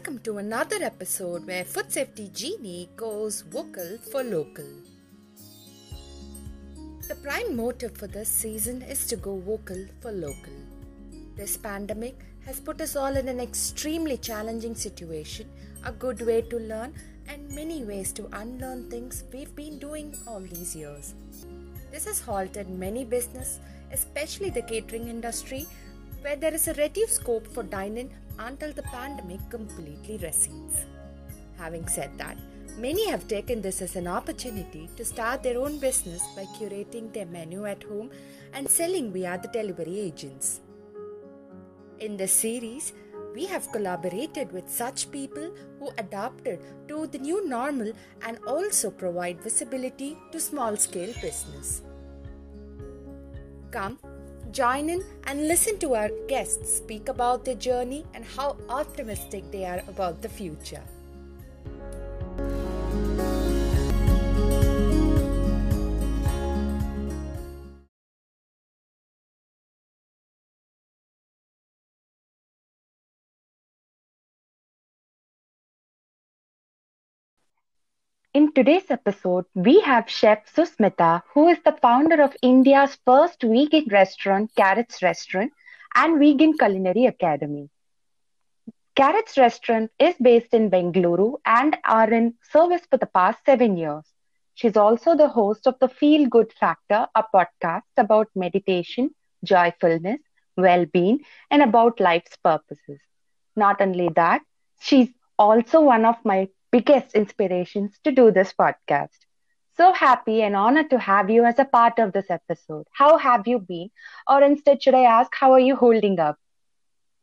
Welcome to another episode where Food Safety Genie goes vocal for local. The prime motive for this season is to go vocal for local. This pandemic has put us all in an extremely challenging situation, a good way to learn, and many ways to unlearn things we've been doing all these years. This has halted many business, especially the catering industry, where there is a reduced scope for dining until the pandemic completely recedes. Having said that, many have taken this as an opportunity to start their own business by curating their menu at home and selling via the delivery agents. In this series, we have collaborated with such people who adapted to the new normal and also provide visibility to small scale business. Come, join in and listen to our guests speak about their journey and how optimistic they are about the future. In today's episode, we have Chef Susmita, who is the founder of India's first vegan restaurant, Carrots Restaurant, and Vegan Culinary Academy. Carrots Restaurant is based in Bengaluru and are in service for the past seven years. She's also the host of the Feel Good Factor, a podcast about meditation, joyfulness, well being, and about life's purposes. Not only that, she's also one of my biggest inspirations to do this podcast. So happy and honored to have you as a part of this episode. How have you been? Or instead, should I ask, how are you holding up?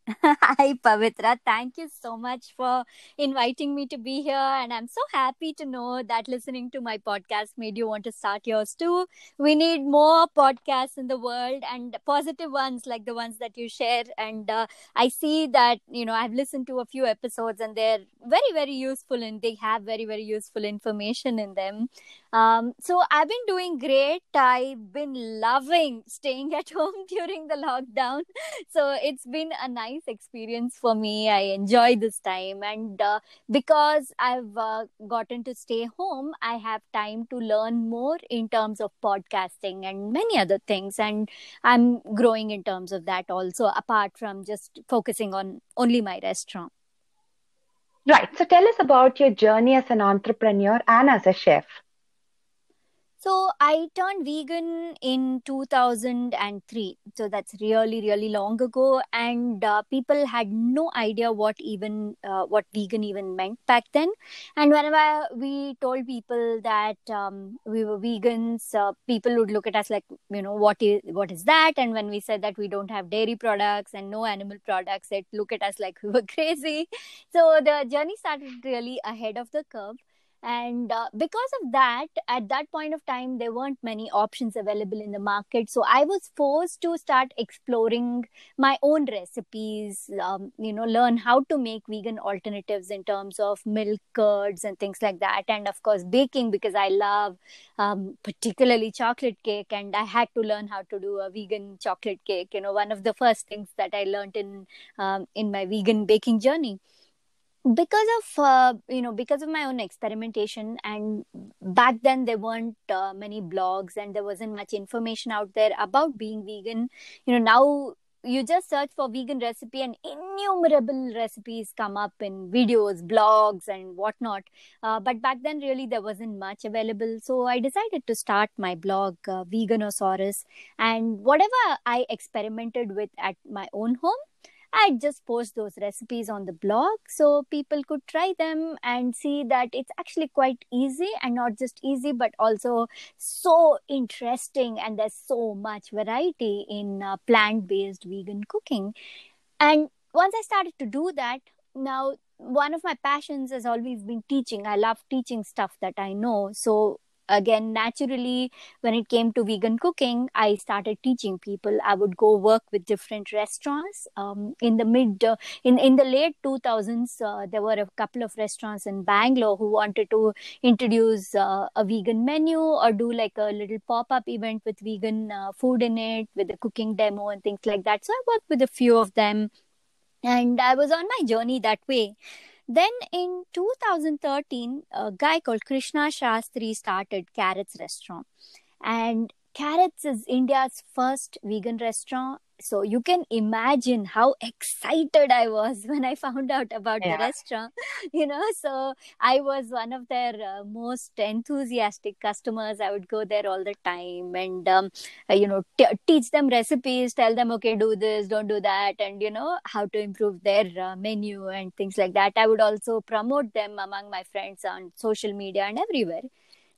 Hi, Pavitra. Thank you so much for inviting me to be here. And I'm so happy to know that listening to my podcast made you want to start yours too. We need more podcasts in the world and positive ones like the ones that you share. And uh, I see that, you know, I've listened to a few episodes and they're very, very useful and they have very, very useful information in them. Um, so I've been doing great. I've been loving staying at home during the lockdown. So it's been a nice experience for me. I enjoy this time. And uh, because I've uh, gotten to stay home, I have time to learn more in terms of podcasting and many other things. And I'm growing in terms of that also, apart from just focusing on only my restaurant. Right. So tell us about your journey as an entrepreneur and as a chef. So I turned vegan in 2003. So that's really, really long ago, and uh, people had no idea what even uh, what vegan even meant back then. And whenever we told people that um, we were vegans, uh, people would look at us like, you know, what is what is that? And when we said that we don't have dairy products and no animal products, they'd look at us like we were crazy. So the journey started really ahead of the curve and uh, because of that at that point of time there weren't many options available in the market. So i was forced to start exploring my own recipes um, you know learn how to make vegan alternatives in terms of milk curds and things like that. And of course baking because i love um, particularly chocolate cake and i had to learn how to do a vegan chocolate cake you know one of the first things that i learned in um, in my vegan baking journey because of uh, you know because of my own experimentation and back then there weren't uh, many blogs and there wasn't much information out there about being vegan. You know now you just search for vegan recipe and innumerable recipes come up in videos blogs and whatnot. Uh, but back then really there wasn't much available. So i decided to start my blog uh, veganosaurus and whatever i experimented with at my own home I'd just post those recipes on the blog so people could try them and see that it's actually quite easy and not just easy, but also so interesting. And there's so much variety in uh, plant based vegan cooking. And once I started to do that, now one of my passions has always been teaching. I love teaching stuff that I know. So again naturally when it came to vegan cooking i started teaching people. I would go work with different restaurants. Um, in the mid uh, in in the late 2000s uh, there were a couple of restaurants in bangalore who wanted to introduce uh, a vegan menu or do like a little pop-up event with vegan uh, food in it with a cooking demo and things like that. So i worked with a few of them and i was on my journey that way Then in 2013, a guy called Krishna Shastri started Carrots Restaurant. And Carrots is India's first vegan restaurant so you can imagine how excited i was when i found out about yeah. the restaurant you know? So i was one of their uh, most enthusiastic customers. I would go there all the time and um, uh, you know t- teach them recipes tell them okay do this don't do that and you know how to improve their uh, menu and things like that. I would also promote them among my friends on social media and everywhere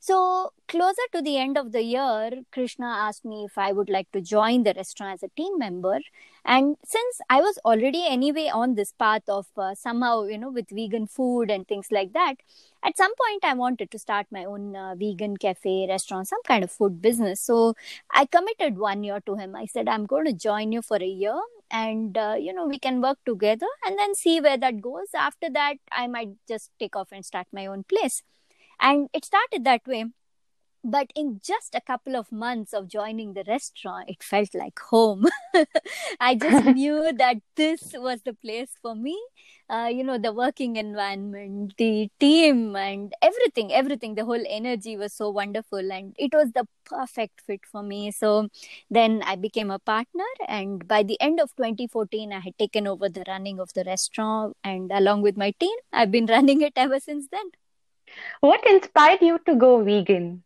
so, closer to the end of the year, Krishna asked me if I would like to join the restaurant as a team member. And since I was already anyway on this path of uh, somehow, you know, with vegan food and things like that, at some point I wanted to start my own uh, vegan cafe, restaurant, some kind of food business. So, I committed one year to him. I said, I'm going to join you for a year and uh, you know we can work together and then see where that goes after that i might just take off and start my own place and it started that way. But in just a couple of months of joining the restaurant, it felt like home. I just knew that this was the place for me. Uh, you know, the working environment, the team, and everything, everything, the whole energy was so wonderful. And it was the perfect fit for me. So then I became a partner. And by the end of 2014, I had taken over the running of the restaurant. And along with my team, I've been running it ever since then. What inspired you to go vegan?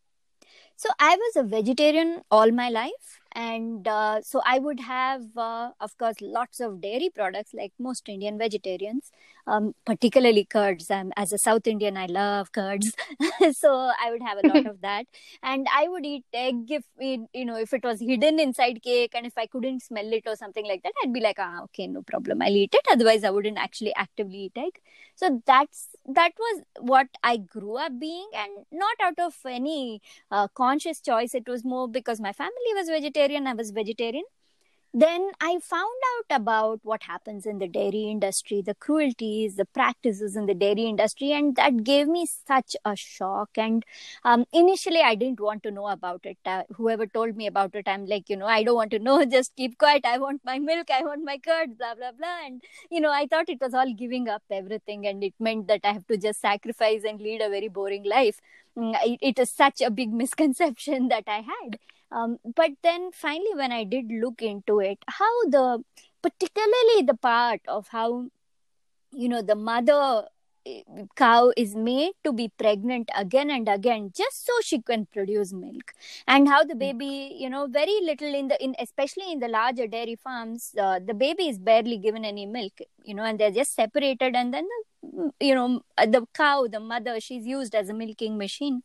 So I was a vegetarian all my life and uh, so i would have uh, of course lots of dairy products like most indian vegetarians um, particularly curds. Um, as a south indian i love curds. So i would have a lot of that. And i would eat egg if it, you know if it was hidden inside cake and if i couldn't smell it or something like that i'd be like ah okay no problem. I'll eat it. Otherwise i wouldn't actually actively eat egg. So that's that was what i grew up being. And not out of any uh, conscious choice. It was more because my family was vegetarian vegetarian i was vegetarian. Then i found out about what happens in the dairy industry the cruelties the practices in the dairy industry and that gave me such a shock. And um, initially i didn't want to know about it. Uh, whoever told me about it i'm like you know i don't want to know. Just keep quiet. I want my milk. I want my curd blah blah blah. And you know i thought it was all giving up everything and it meant that i have to just sacrifice and lead a very boring life. Mm, it, it is such a big misconception that i had um, but then finally, when I did look into it, how the particularly the part of how you know the mother eh, cow is made to be pregnant again and again just so she can produce milk and how the hmm. baby you know very little in the in especially in the larger dairy farms uh, the baby is barely given any milk you know and they're just separated and then the, you know the cow the mother she's used as a milking machine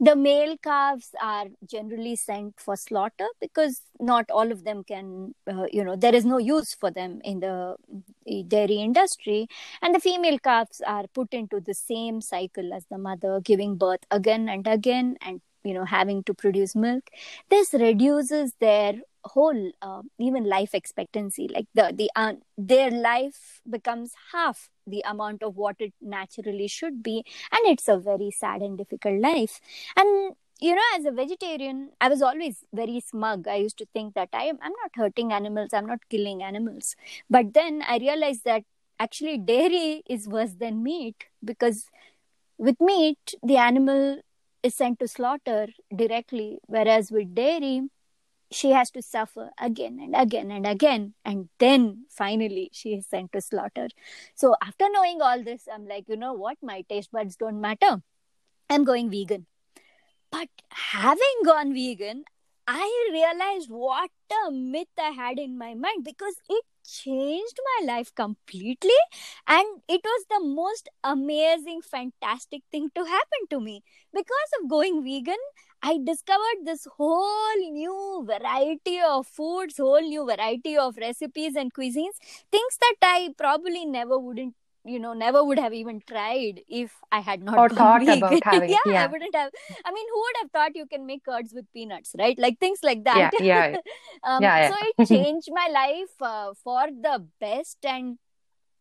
the male calves are generally sent for slaughter because not all of them can uh, you know there is no use for them in the dairy industry. And the female calves are put into the same cycle as the mother giving birth again and again and you know having to produce milk. This reduces their whole uh, even life expectancy like the the uh, their life becomes half the amount of what it naturally should be and it's a very sad and difficult life. And you know as a vegetarian i was always very smug. I used to think that i am i'm not hurting animals i'm not killing animals. But then i realized that actually dairy is worse than meat because with meat the animal is sent to slaughter directly whereas with dairy she has to suffer again and again and again. And then finally she is sent to slaughter. So after knowing all this i'm like you know what? My taste buds don't matter. I'm going vegan. But having gone vegan i realized what a myth i had in my mind because it changed my life completely. And it was the most amazing fantastic thing to happen to me. Because of going vegan I discovered this whole new variety of foods, whole new variety of recipes and cuisines, things that I probably never wouldn't you know never would have even tried if i had not or thought about having yeah, yeah, i wouldn't have i mean who would have thought you can make curds with peanuts right? Like things like that. Yeah yeah, um, yeah, yeah. so it changed my life uh, for the best and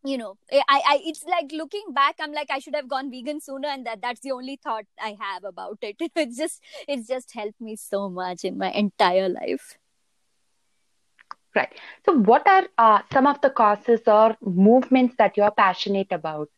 you know I, I it's like looking back i'm like i should have gone vegan sooner and that that's the only thought i have about it. It's just it's just helped me so much in my entire life. Right. So what are uh, some of the causes or movements that you're passionate about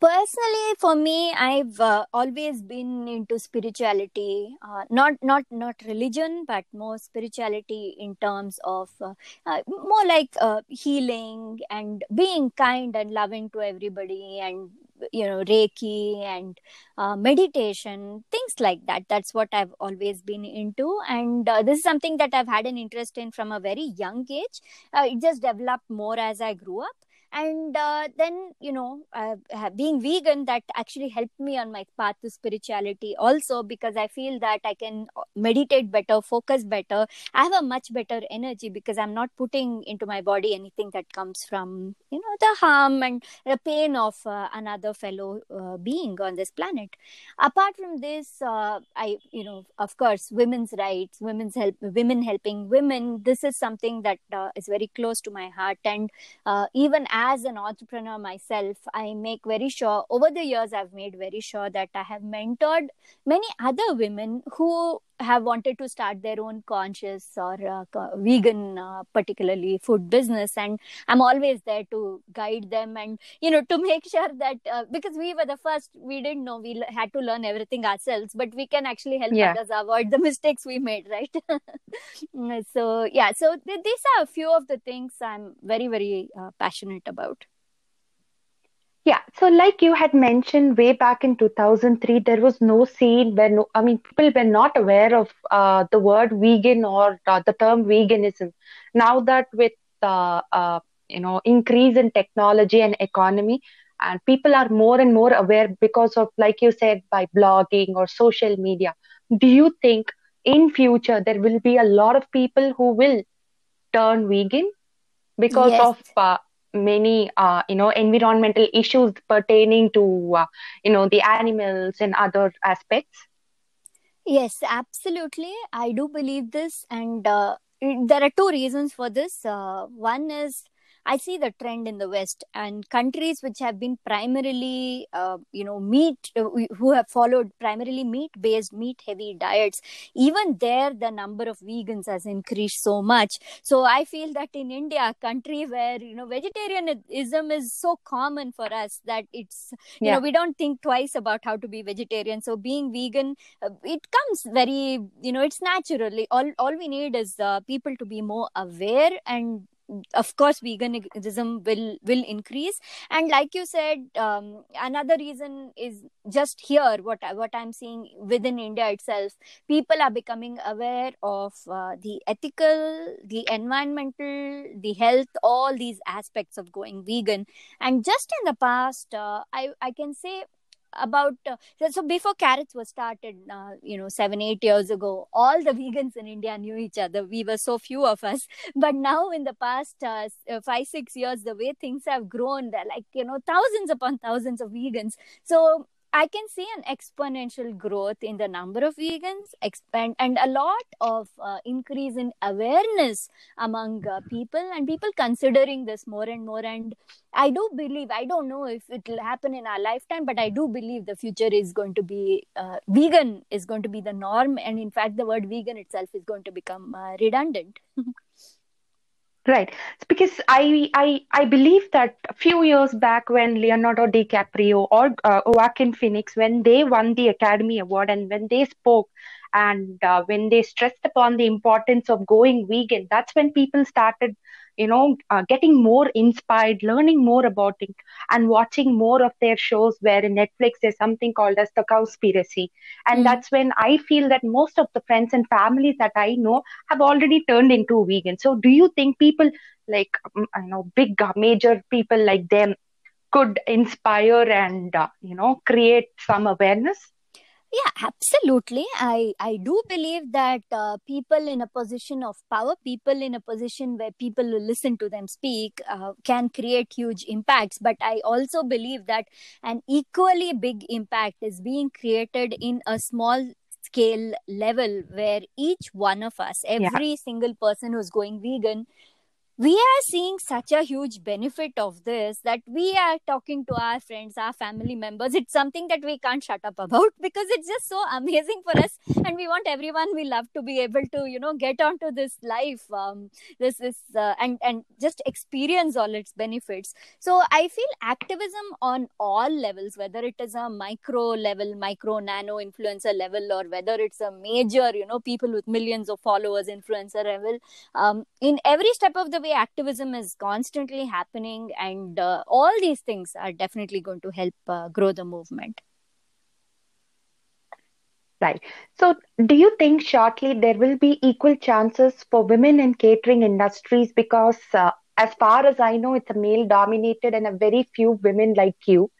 personally for me i've uh, always been into spirituality uh, not not not religion but more spirituality in terms of uh, uh more like uh, healing and being kind and loving to everybody and you know reiki and uh, meditation things like that. That's what i've always been into. And this is something that i've had an interest in from a very young age. It just developed more as i grew up and uh, then you know uh, being vegan that actually helped me on my path to spirituality also because i feel that i can uh, meditate better focus better. I have a much better energy because i'm not putting into my body anything that comes from you know the harm and the pain of uh, another fellow uh, being on this planet. Apart from this uh, i you know of course women's rights women's help women helping women this is something that is very close to my heart. And even as an entrepreneur myself, I make very sure over the years I've made very sure that I have mentored many other women who have wanted to start their own conscious or uh, vegan uh, particularly food business and i'm always there to guide them and you know to make sure that uh, because we were the first we didn't know we had to learn everything ourselves but we can actually help yeah. others avoid the mistakes we made right so yeah so th- these are a few of the things i'm very very uh, passionate about yeah, so like you had mentioned way back in 2003, there was no scene where no, I mean, people were not aware of uh, the word vegan or uh, the term veganism. Now that with uh, uh, you know increase in technology and economy, and people are more and more aware because of, like you said, by blogging or social media. Do you think in future there will be a lot of people who will turn vegan because yes. of uh, many uh, you know environmental issues pertaining to uh, you know the animals and other aspects? Yes absolutely. I do believe this and uh, there are two reasons for this. Uh, one is I see the trend in the West and countries which have been primarily, uh, you know, meat, uh, who have followed primarily meat based, meat heavy diets, even there the number of vegans has increased so much. So I feel that in India, a country where, you know, vegetarianism is so common for us that it's, you yeah. know, we don't think twice about how to be vegetarian. So being vegan, uh, it comes very, you know, it's naturally. All, all we need is uh, people to be more aware and of course veganism will will increase. And like you said um, another reason is just here what what i'm seeing within india itself. People are becoming aware of uh, the ethical the environmental the health all these aspects of going vegan. And just in the past uh, i i can say about uh, so before carrots were started uh, you know 7 8 years ago all the vegans in india knew each other. We were so few of us. But now in the past uh, uh 5 6 years the way things have grown they're like you know thousands upon thousands of vegans. So I can see an exponential growth in the number of vegans, expand and a lot of uh, increase in awareness among uh, people and people considering this more and more. And I do believe, I don't know if it will happen in our lifetime, but I do believe the future is going to be uh, vegan is going to be the norm, and in fact, the word vegan itself is going to become uh, redundant. Right. Because I, I I believe that a few years back when Leonardo DiCaprio or uh, Joaquin Phoenix, when they won the Academy Award and when they spoke and uh, when they stressed upon the importance of going vegan, that's when people started you know uh, getting more inspired learning more about it and watching more of their shows where in netflix there's something called as the Cowspiracy and mm. that's when i feel that most of the friends and families that i know have already turned into vegan. So do you think people like you know big uh, major people like them could inspire and uh, you know create some awareness yeah absolutely i i do believe that uh, people in a position of power people in a position where people will listen to them speak uh, can create huge impacts but i also believe that an equally big impact is being created in a small scale level where each one of us every yeah. single person who's going vegan we are seeing such a huge benefit of this that we are talking to our friends our family members. It's something that we can't shut up about because it's just so amazing for us. And we want everyone we love to be able to you know get onto this life um, this is uh, and and just experience all its benefits. So i feel activism on all levels whether it is a micro level micro nano influencer level or whether it's a major you know people with millions of followers influencer level um, in every step of the way activism is constantly happening and uh, all these things are definitely going to help uh, grow the movement. Right. So do you think shortly there will be equal chances for women in catering industries? Because uh, as far as i know it's a male dominated and a very few women like you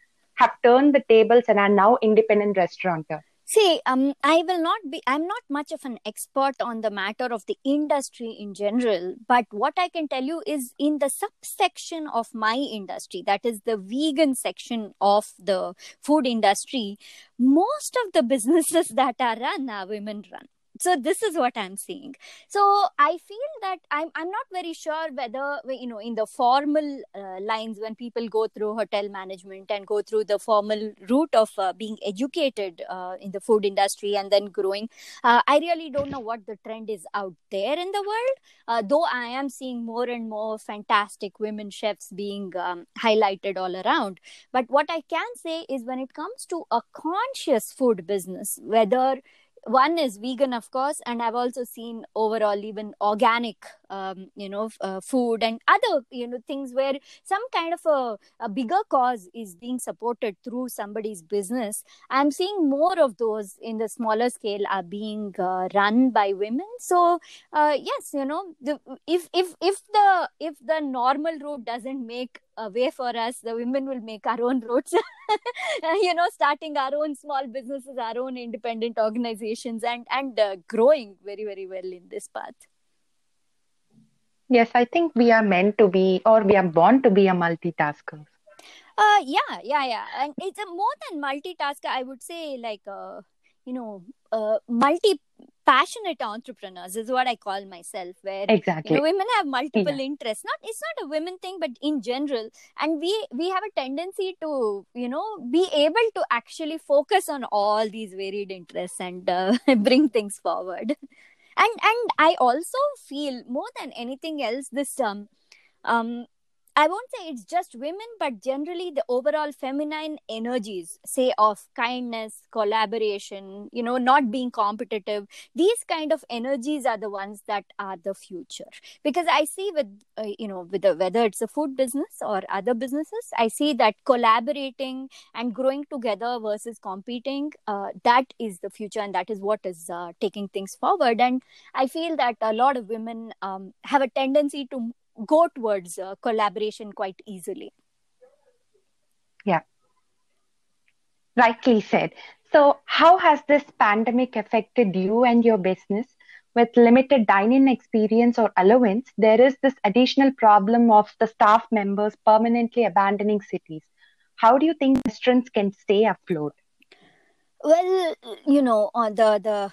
have turned the tables and are now independent restaurateurs See, um, I will not be, I'm not much of an expert on the matter of the industry in general, but what I can tell you is in the subsection of my industry, that is the vegan section of the food industry, most of the businesses that are run are women run so this is what i'm seeing. So i feel that i'm, I'm not very sure whether you know in the formal uh, lines when people go through hotel management and go through the formal route of uh, being educated uh, in the food industry and then growing uh, i really don't know what the trend is out there in the world. Uh, though i am seeing more and more fantastic women chefs being um, highlighted all around. But what i can say is when it comes to a conscious food business whether one is vegan of course and i've also seen overall even organic um, you know uh, food and other you know things where some kind of a, a bigger cause is being supported through somebody's business. I'm seeing more of those in the smaller scale are being uh, run by women. So uh, yes you know the, if if if the if the normal route doesn't make a way for us the women will make our own roads. You know starting our own small businesses our own independent organizations and and uh, growing very very well in this path yes i think we are meant to be or we are born to be a multitasker uh yeah yeah yeah and it's a more than multitasker i would say like uh you know uh, multi passionate entrepreneurs is what I call myself, where exactly you know, women have multiple yeah. interests. Not it's not a women thing, but in general, and we we have a tendency to you know be able to actually focus on all these varied interests and uh, bring things forward. And and I also feel more than anything else this um um I won't say it's just women, but generally the overall feminine energies, say of kindness, collaboration, you know, not being competitive, these kind of energies are the ones that are the future. Because I see with, uh, you know, with the, whether it's a food business or other businesses, I see that collaborating and growing together versus competing, uh, that is the future and that is what is uh, taking things forward. And I feel that a lot of women um, have a tendency to go towards uh, collaboration quite easily. Yeah. Rightly said. So, how has this pandemic affected you and your business? With limited dine-in experience or allowance, there is this additional problem of the staff members permanently abandoning cities. How do you think restaurants can stay afloat? Well, you know, uh, the the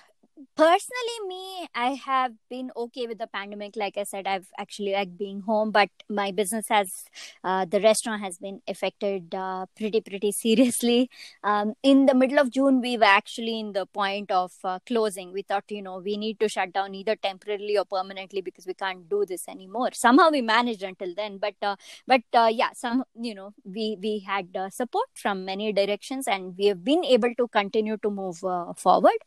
personally me i have been okay with the pandemic. Like i said i've actually like being home but my business has uh, the restaurant has been affected uh, pretty pretty seriously. Um, in the middle of june we were actually in the point of uh, closing. We thought you know we need to shut down either temporarily or permanently because we can't do this anymore. Somehow we managed until then but uh, but uh, yeah some you know we we had uh, support from many directions and we have been able to continue to move forward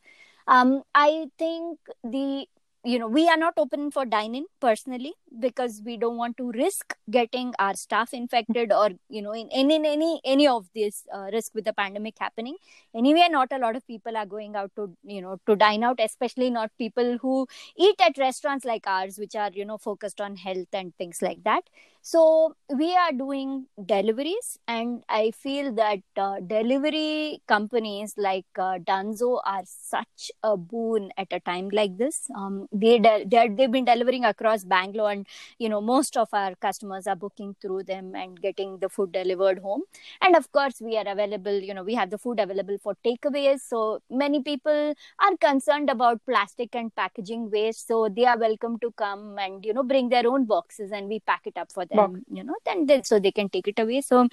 um, I think the you know we are not open for dining personally because we don't want to risk getting our staff infected or you know in, in, in any any of this uh, risk with the pandemic happening. Anyway not a lot of people are going out to you know to dine out especially not people who eat at restaurants like ours which are you know focused on health and things like that. So we are doing deliveries and i feel that uh, delivery companies like uh, dunzo are such a boon at a time like this. Um, they de- they've been delivering across bangalore and you know most of our customers are booking through them and getting the food delivered home. And of course we are available you know we have the food available for takeaways. So many people are concerned about plastic and packaging waste. So they are welcome to come and you know bring their own boxes and we pack it up for them Box. you know then they, so they can take it away. So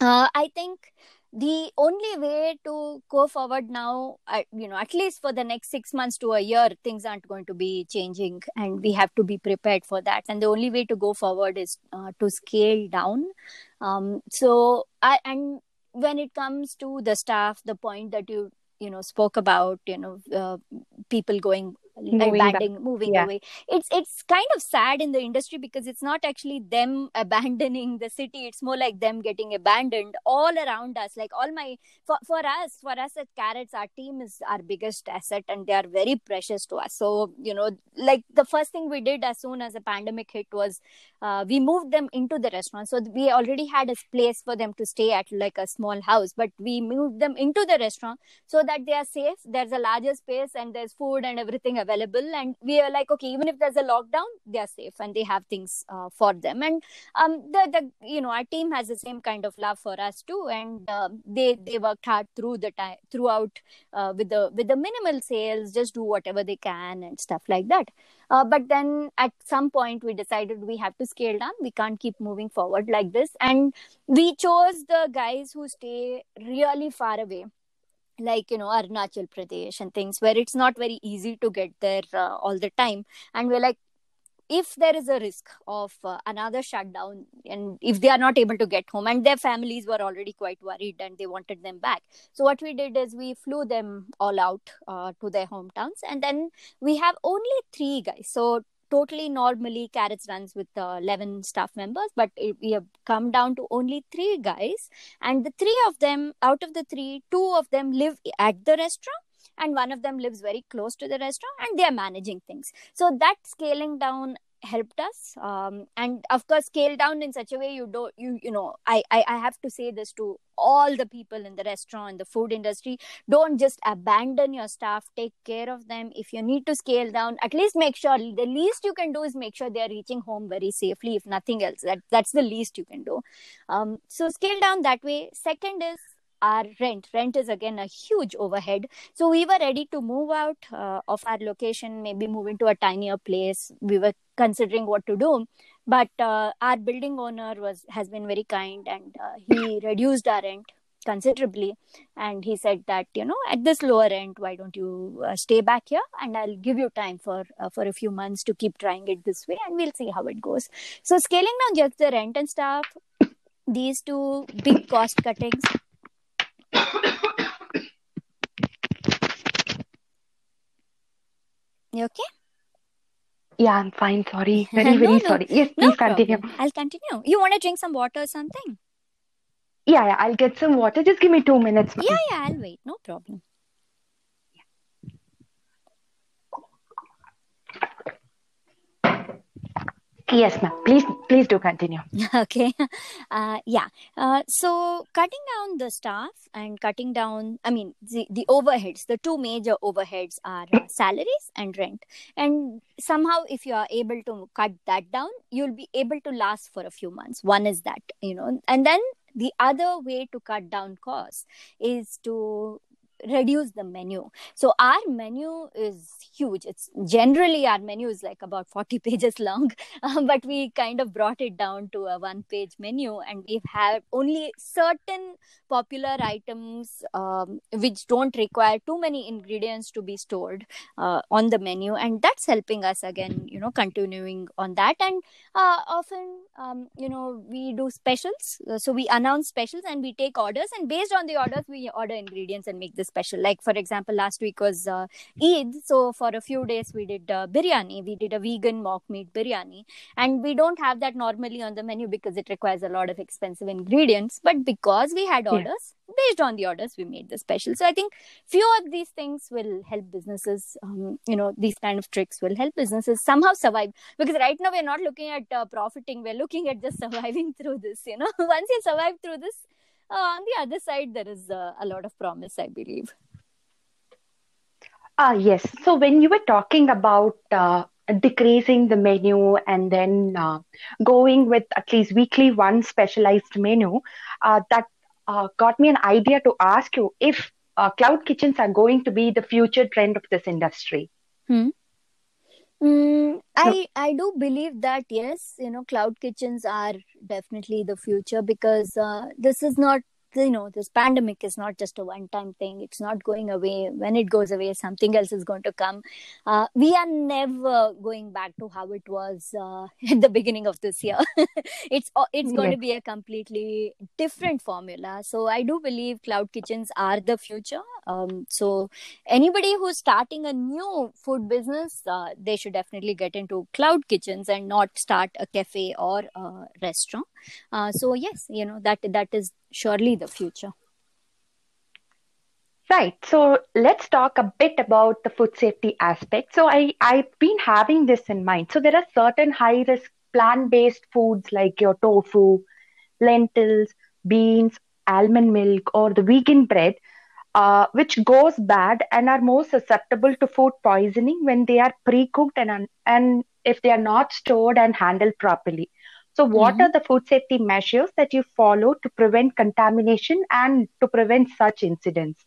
uh, i think the only way to go forward now you know at least for the next 6 months to a year things aren't going to be changing and we have to be prepared for that. And the only way to go forward is uh, to scale down. Um, so I, and when it comes to the staff the point that you you know spoke about you know uh, people going moving abandoned, moving yeah. away. It's it's kind of sad in the industry because it's not actually them abandoning the city. It's more like them getting abandoned all around us. Like all my for for us, for us at Carrots, our team is our biggest asset, and they are very precious to us. So you know, like the first thing we did as soon as the pandemic hit was uh, we moved them into the restaurant. So we already had a place for them to stay at, like a small house, but we moved them into the restaurant so that they are safe. There's a larger space and there's food and everything available and we are like okay even if there's a lockdown they are safe and they have things uh, for them. And um the the you know our team has the same kind of love for us too. And uh, they they worked hard through the time throughout uh, with the with the minimal sales just do whatever they can and stuff like that. Uh, but then at some point we decided we have to scale down. We can't keep moving forward like this. And we chose the guys who stay really far away like you know arunachal pradesh and things where it's not very easy to get there uh, all the time. And we're like if there is a risk of uh, another shutdown and if they are not able to get home and their families were already quite worried and they wanted them back. So what we did is we flew them all out uh, to their hometowns. And then we have only three guys. So totally normally carrots runs with uh, 11 staff members but it, we have come down to only three guys. And the three of them out of the three two of them live at the restaurant and one of them lives very close to the restaurant and they are managing things. So that scaling down helped us. Um, and of course scale down in such a way you don't you you know I, I i have to say this to all the people in the restaurant the food industry. Don't just abandon your staff. Take care of them. If you need to scale down at least make sure the least you can do is make sure they are reaching home very safely if nothing else. That that's the least you can do. Um, so scale down that way. Second is our rent. Rent is again a huge overhead. So we were ready to move out uh, of our location maybe move into a tinier place. We were considering what to do. But uh, our building owner was has been very kind and uh, he reduced our rent considerably. And he said that you know at this lower end why don't you uh, stay back here and i'll give you time for uh, for a few months to keep trying it this way and we'll see how it goes. So scaling down just the rent and stuff these two big cost cuttings you okay yeah, I'm fine. Sorry. Very, very no, sorry. Yes, please no continue. Problem. I'll continue. You want to drink some water or something? Yeah, yeah. I'll get some water. Just give me two minutes. Yeah, yeah. I'll wait. No problem. Yes, ma'am. Please, please do continue. okay. Uh, yeah. Uh, so cutting down the staff and cutting down, I mean, the, the overheads, the two major overheads are uh, salaries and rent. And somehow, if you are able to cut that down, you'll be able to last for a few months. One is that, you know, and then the other way to cut down costs is to reduce the menu. So our menu is huge. It's generally our menu is like about 40 pages long um, but we kind of brought it down to a one page menu and we have only certain popular items um, which don't require too many ingredients to be stored uh, on the menu and that's helping us again you know continuing on that. And uh, often um, you know we do specials. So we announce specials and we take orders and based on the orders we order ingredients and make this special. Like for example last week was uh, eid. So for a few days we did uh, biryani. We did a vegan mock meat biryani. And we don't have that normally on the menu because it requires a lot of expensive ingredients. But because we had orders yeah. based on the orders we made the special. So i think few of these things will help businesses um, you know these kind of tricks will help businesses somehow survive. Because right now we're not looking at uh, profiting. We're looking at just surviving through this you know. Once you survive through this on the other side there is uh, a lot of promise i believe Ah, yes. So when you were talking about uh, decreasing the menu and then uh, going with at least weekly one specialized menu, uh, that uh, got me an idea to ask you if uh, cloud kitchens are going to be the future trend of this industry. Hmm. Mm, I I do believe that yes, you know, cloud kitchens are definitely the future because uh, this is not you know this pandemic is not just a one time thing. It's not going away. When it goes away something else is going to come. Uh, we are never going back to how it was uh, at the beginning of this year. It's it's going to be a completely different formula. So i do believe cloud kitchens are the future. Um, so anybody who's starting a new food business uh, they should definitely get into cloud kitchens and not start a cafe or a restaurant. Uh, so yes you know that that is surely the future. Right. So let's talk a bit about the food safety aspect. So I, I've been having this in mind. So there are certain high risk plant based foods like your tofu, lentils, beans, almond milk, or the vegan bread, uh, which goes bad and are more susceptible to food poisoning when they are pre cooked and, and if they are not stored and handled properly. So, what mm-hmm. are the food safety measures that you follow to prevent contamination and to prevent such incidents?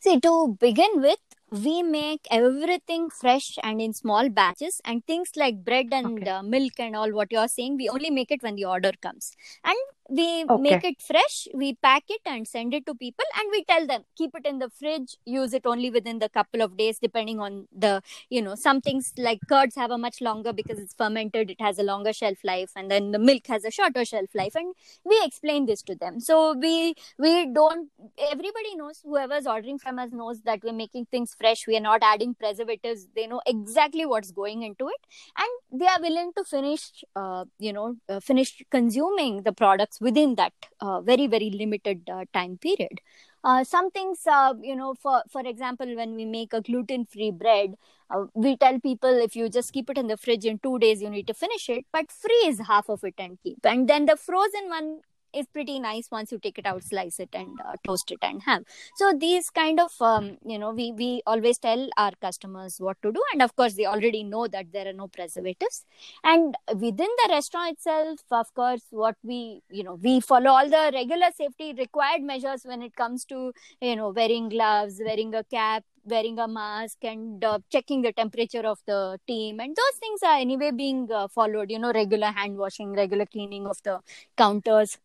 See, to begin with, we make everything fresh and in small batches and things like bread and okay. uh, milk and all what you're saying we only make it when the order comes and we okay. make it fresh we pack it and send it to people and we tell them keep it in the fridge use it only within the couple of days depending on the you know some things like curds have a much longer because it's fermented it has a longer shelf life and then the milk has a shorter shelf life and we explain this to them so we we don't everybody knows whoever's ordering from us knows that we're making things fresh we are not adding preservatives they know exactly what's going into it and they are willing to finish uh, you know uh, finish consuming the products within that uh, very very limited uh, time period. Uh, some things uh, you know for for example when we make a gluten free bread uh, we tell people if you just keep it in the fridge in 2 days you need to finish it but freeze half of it and keep. And then the frozen one is pretty nice once you take it out slice it and uh, toast it and have. So these kind of um, you know we we always tell our customers what to do and of course they already know that there are no preservatives. And within the restaurant itself of course what we you know we follow all the regular safety required measures when it comes to you know wearing gloves wearing a cap wearing a mask and uh, checking the temperature of the team and those things are anyway being uh, followed you know regular hand washing regular cleaning of the counters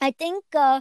I think uh,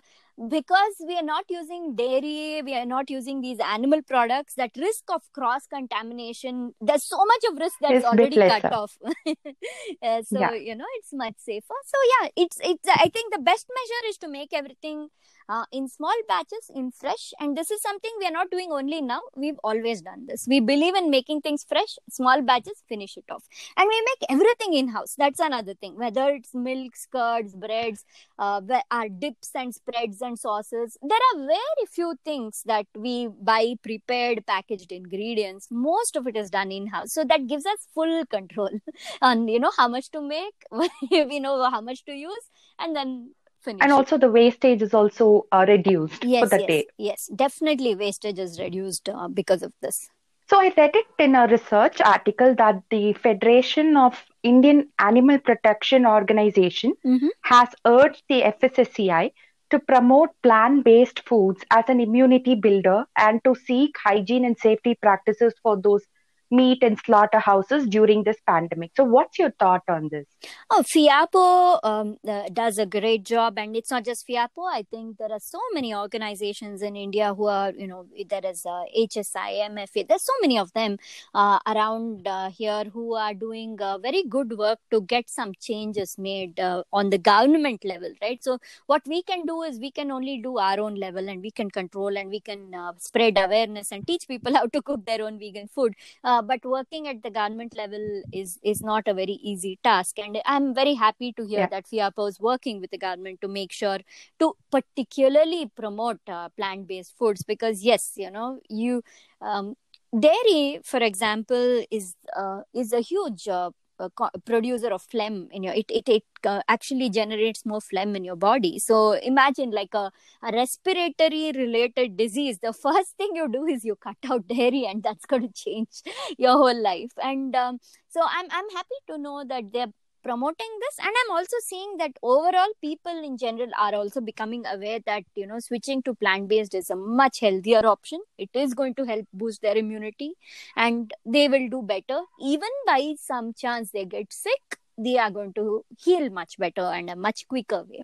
because we are not using dairy, we are not using these animal products, that risk of cross contamination, there's so much of risk that's it's already cut off. uh, so, yeah. you know, it's much safer. So, yeah, it's, it's, I think the best measure is to make everything uh, in small batches in fresh and this is something we are not doing only now. We've always done this. We believe in making things fresh small batches finish it off. And we make everything in house that's another thing. Whether it's milks curds breads uh, our dips and spreads and sauces there are very few things that we buy prepared packaged ingredients. Most of it is done in house so that gives us full control on you know how much to make we know how much to use and then finish. And also, the wastage is also uh, reduced yes, for the yes, day. Yes, definitely, wastage is reduced uh, because of this. So, I read it in a research article that the Federation of Indian Animal Protection Organization mm-hmm. has urged the FSSAI to promote plant based foods as an immunity builder and to seek hygiene and safety practices for those meat and slaughterhouses during this pandemic. So, what's your thought on this? Oh, FIAPO um, uh, does a great job, and it's not just FIAPO. I think there are so many organizations in India who are, you know, there is uh, HSI, MFA. There's so many of them uh, around uh, here who are doing uh, very good work to get some changes made uh, on the government level, right? So, what we can do is we can only do our own level, and we can control and we can spread awareness and teach people how to cook their own vegan food but working at the government level is is not a very easy task and i'm very happy to hear yeah. that fiapo is working with the government to make sure to particularly promote uh, plant based foods because yes you know you um, dairy for example is uh, is a huge uh, a producer of phlegm in your it it, it uh, actually generates more phlegm in your body. So imagine like a, a respiratory related disease. The first thing you do is you cut out dairy and that's going to change your whole life. And um, so i'm i'm happy to know that they're promoting this. And i'm also seeing that overall people in general are also becoming aware that you know switching to plant based is a much healthier option. It is going to help boost their immunity and they will do better. Even by some chance they get sick they are going to heal much better and a much quicker way.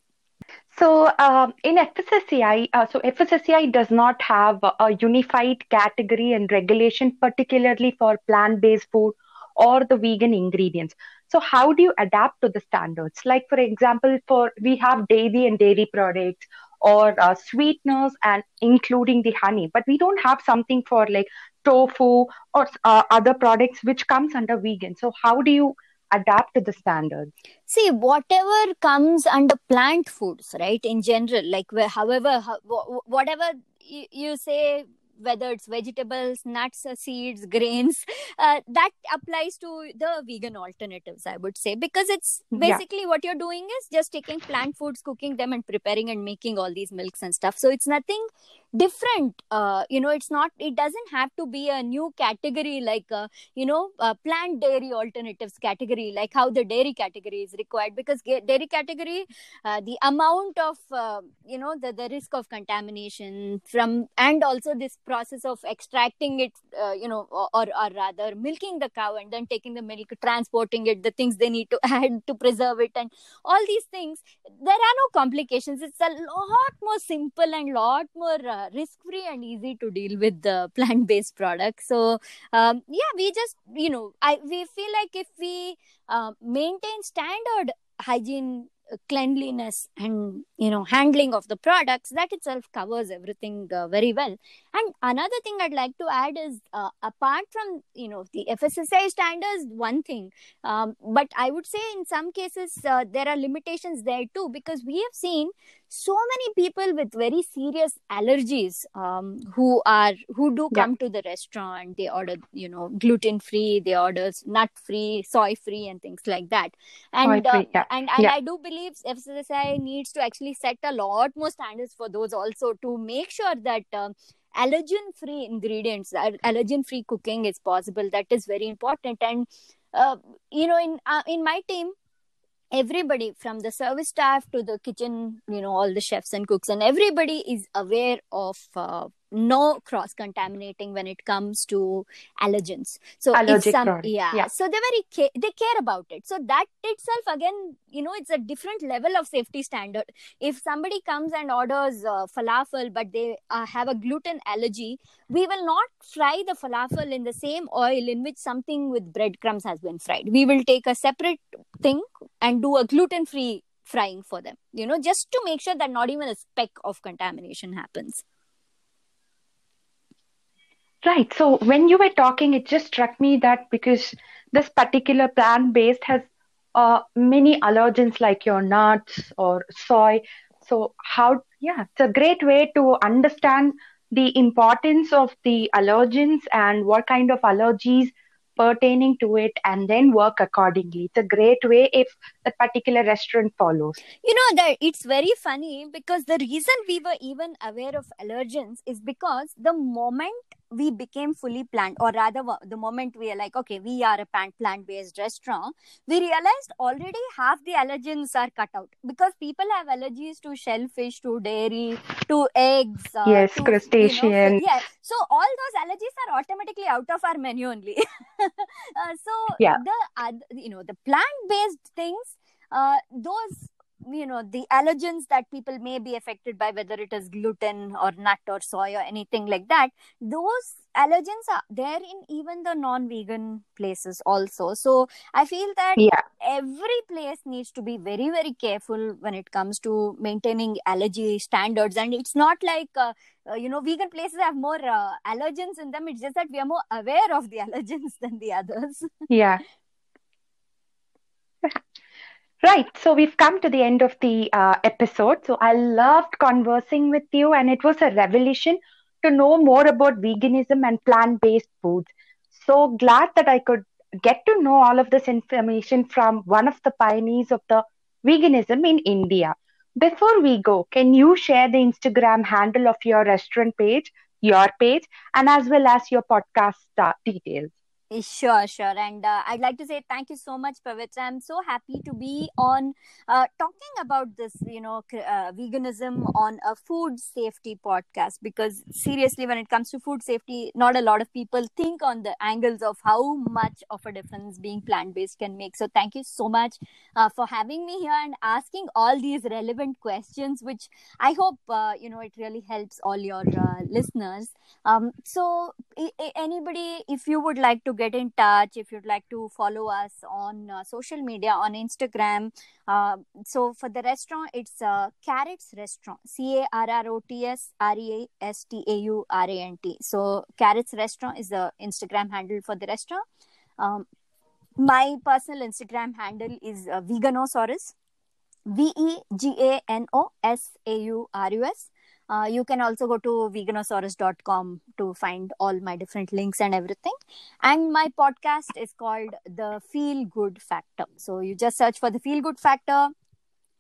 So um, in FSSAI, uh, so FSSAI does not have a unified category and regulation, particularly for plant-based food or the vegan ingredients. So how do you adapt to the standards? Like for example, for we have dairy and dairy products or uh, sweeteners and including the honey, but we don't have something for like tofu or uh, other products which comes under vegan. So how do you adapt to the standards? See, whatever comes under plant foods, right? In general, like however, whatever you say whether it's vegetables, nuts, seeds, grains, uh, that applies to the vegan alternatives, I would say, because it's basically yeah. what you're doing is just taking plant foods, cooking them, and preparing and making all these milks and stuff. So it's nothing different uh, you know it's not it doesn't have to be a new category like uh, you know uh, plant dairy alternatives category like how the dairy category is required because dairy category uh, the amount of you know the, the risk of contamination from and also this process of extracting it you know or, or rather milking the cow and then taking the milk transporting it the things they need to add to preserve it and all these things there are no complications. It's a lot more simple and lot more risk free and easy to deal with the plant based products so um, yeah we just you know i we feel like if we uh, maintain standard hygiene cleanliness and you know handling of the products that itself covers everything uh, very well. And another thing i'd like to add is uh, apart from you know the fssai standards one thing um, but i would say in some cases uh, there are limitations there too because we have seen so many people with very serious allergies um, who are who do come yeah. to the restaurant they order you know gluten free they order nut free soy free and things like that and uh, yeah. and, and yeah. i do believe fssai needs to actually set a lot more standards for those also to make sure that uh, allergen free ingredients allergen free cooking is possible that is very important and uh, you know in uh, in my team everybody from the service staff to the kitchen you know all the chefs and cooks and everybody is aware of uh, no cross contaminating when it comes to allergens. So Allergic some, yeah, yeah. So they very ca- they care about it. So that itself again you know it's a different level of safety standard. If somebody comes and orders uh, falafel but they uh, have a gluten allergy we will not fry the falafel in the same oil in which something with breadcrumbs has been fried. We will take a separate thing and do a gluten free frying for them you know just to make sure that not even a speck of contamination happens Right. So when you were talking, it just struck me that because this particular plant based has uh, many allergens like your nuts or soy. So how, yeah, it's a great way to understand the importance of the allergens and what kind of allergies pertaining to it and then work accordingly. It's a great way if the particular restaurant follows. You know that it's very funny because the reason we were even aware of allergens is because the moment we became fully plant or rather the moment we are like okay we are a plant based restaurant we realized already half the allergens are cut out because people have allergies to shellfish to dairy to eggs uh, yes to, crustaceans you know, yeah so all those allergies are automatically out of our menu only. Uh, so yeah. the uh, you know the plant based things uh, those you know the allergens that people may be affected by whether it is gluten or nut or soy or anything like that those allergens are there in even the non-vegan places also. So i feel that yeah. every place needs to be very very careful when it comes to maintaining allergy standards. And it's not like uh, uh, you know vegan places have more uh, allergens in them. It's just that we are more aware of the allergens than the others. Yeah Right. So we've come to the end of the uh, episode. So I loved conversing with you, and it was a revelation to know more about veganism and plant based foods. So glad that I could get to know all of this information from one of the pioneers of the veganism in India. Before we go, can you share the Instagram handle of your restaurant page, your page, and as well as your podcast uh, details? Sure, sure. And uh, I'd like to say thank you so much, Pavitra. I'm so happy to be on uh, talking about this, you know, uh, veganism on a food safety podcast. Because seriously, when it comes to food safety, not a lot of people think on the angles of how much of a difference being plant based can make. So thank you so much uh, for having me here and asking all these relevant questions, which I hope, uh, you know, it really helps all your uh, listeners. Um, so, I- anybody, if you would like to get in touch, if you'd like to follow us on uh, social media, on Instagram. Uh, so for the restaurant, it's uh, Carrots Restaurant, C A R R O T S R E A S T A U R A N T. So Carrots Restaurant is the Instagram handle for the restaurant. Um, my personal Instagram handle is uh, Veganosaurus, V E G A N O S A U R U S. Uh, you can also go to veganosaurus.com to find all my different links and everything. And my podcast is called The Feel Good Factor. So you just search for The Feel Good Factor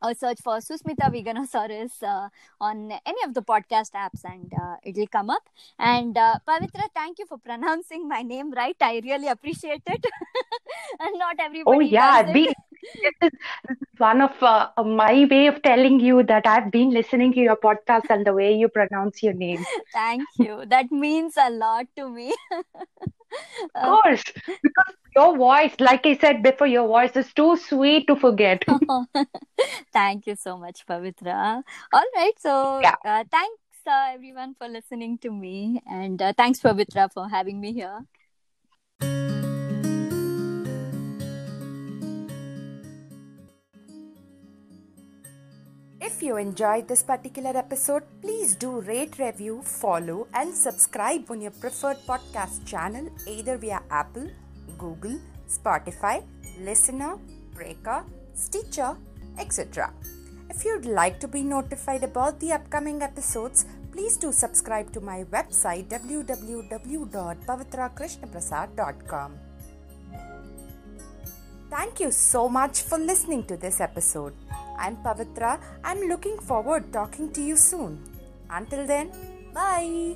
or search for Susmita Veganosaurus uh, on any of the podcast apps and uh, it'll come up. And uh, Pavitra, thank you for pronouncing my name right. I really appreciate it. and not everybody. Oh, yeah. Be. This, is, this is one of uh, my way of telling you that I've been listening to your podcast and the way you pronounce your name. Thank you. That means a lot to me. Of course, because your voice, like I said before, your voice is too sweet to forget. Thank you so much, Pavitra. All right. So, Yeah. uh, thanks, uh, everyone, for listening to me. And uh, thanks, Pavitra, for having me here. If you enjoyed this particular episode, please do rate, review, follow, and subscribe on your preferred podcast channel either via Apple, Google, Spotify, Listener, Breaker, Stitcher, etc. If you'd like to be notified about the upcoming episodes, please do subscribe to my website www.pavitrakrishnaprasad.com. Thank you so much for listening to this episode. I'm Pavitra. I'm looking forward talking to you soon. Until then, bye.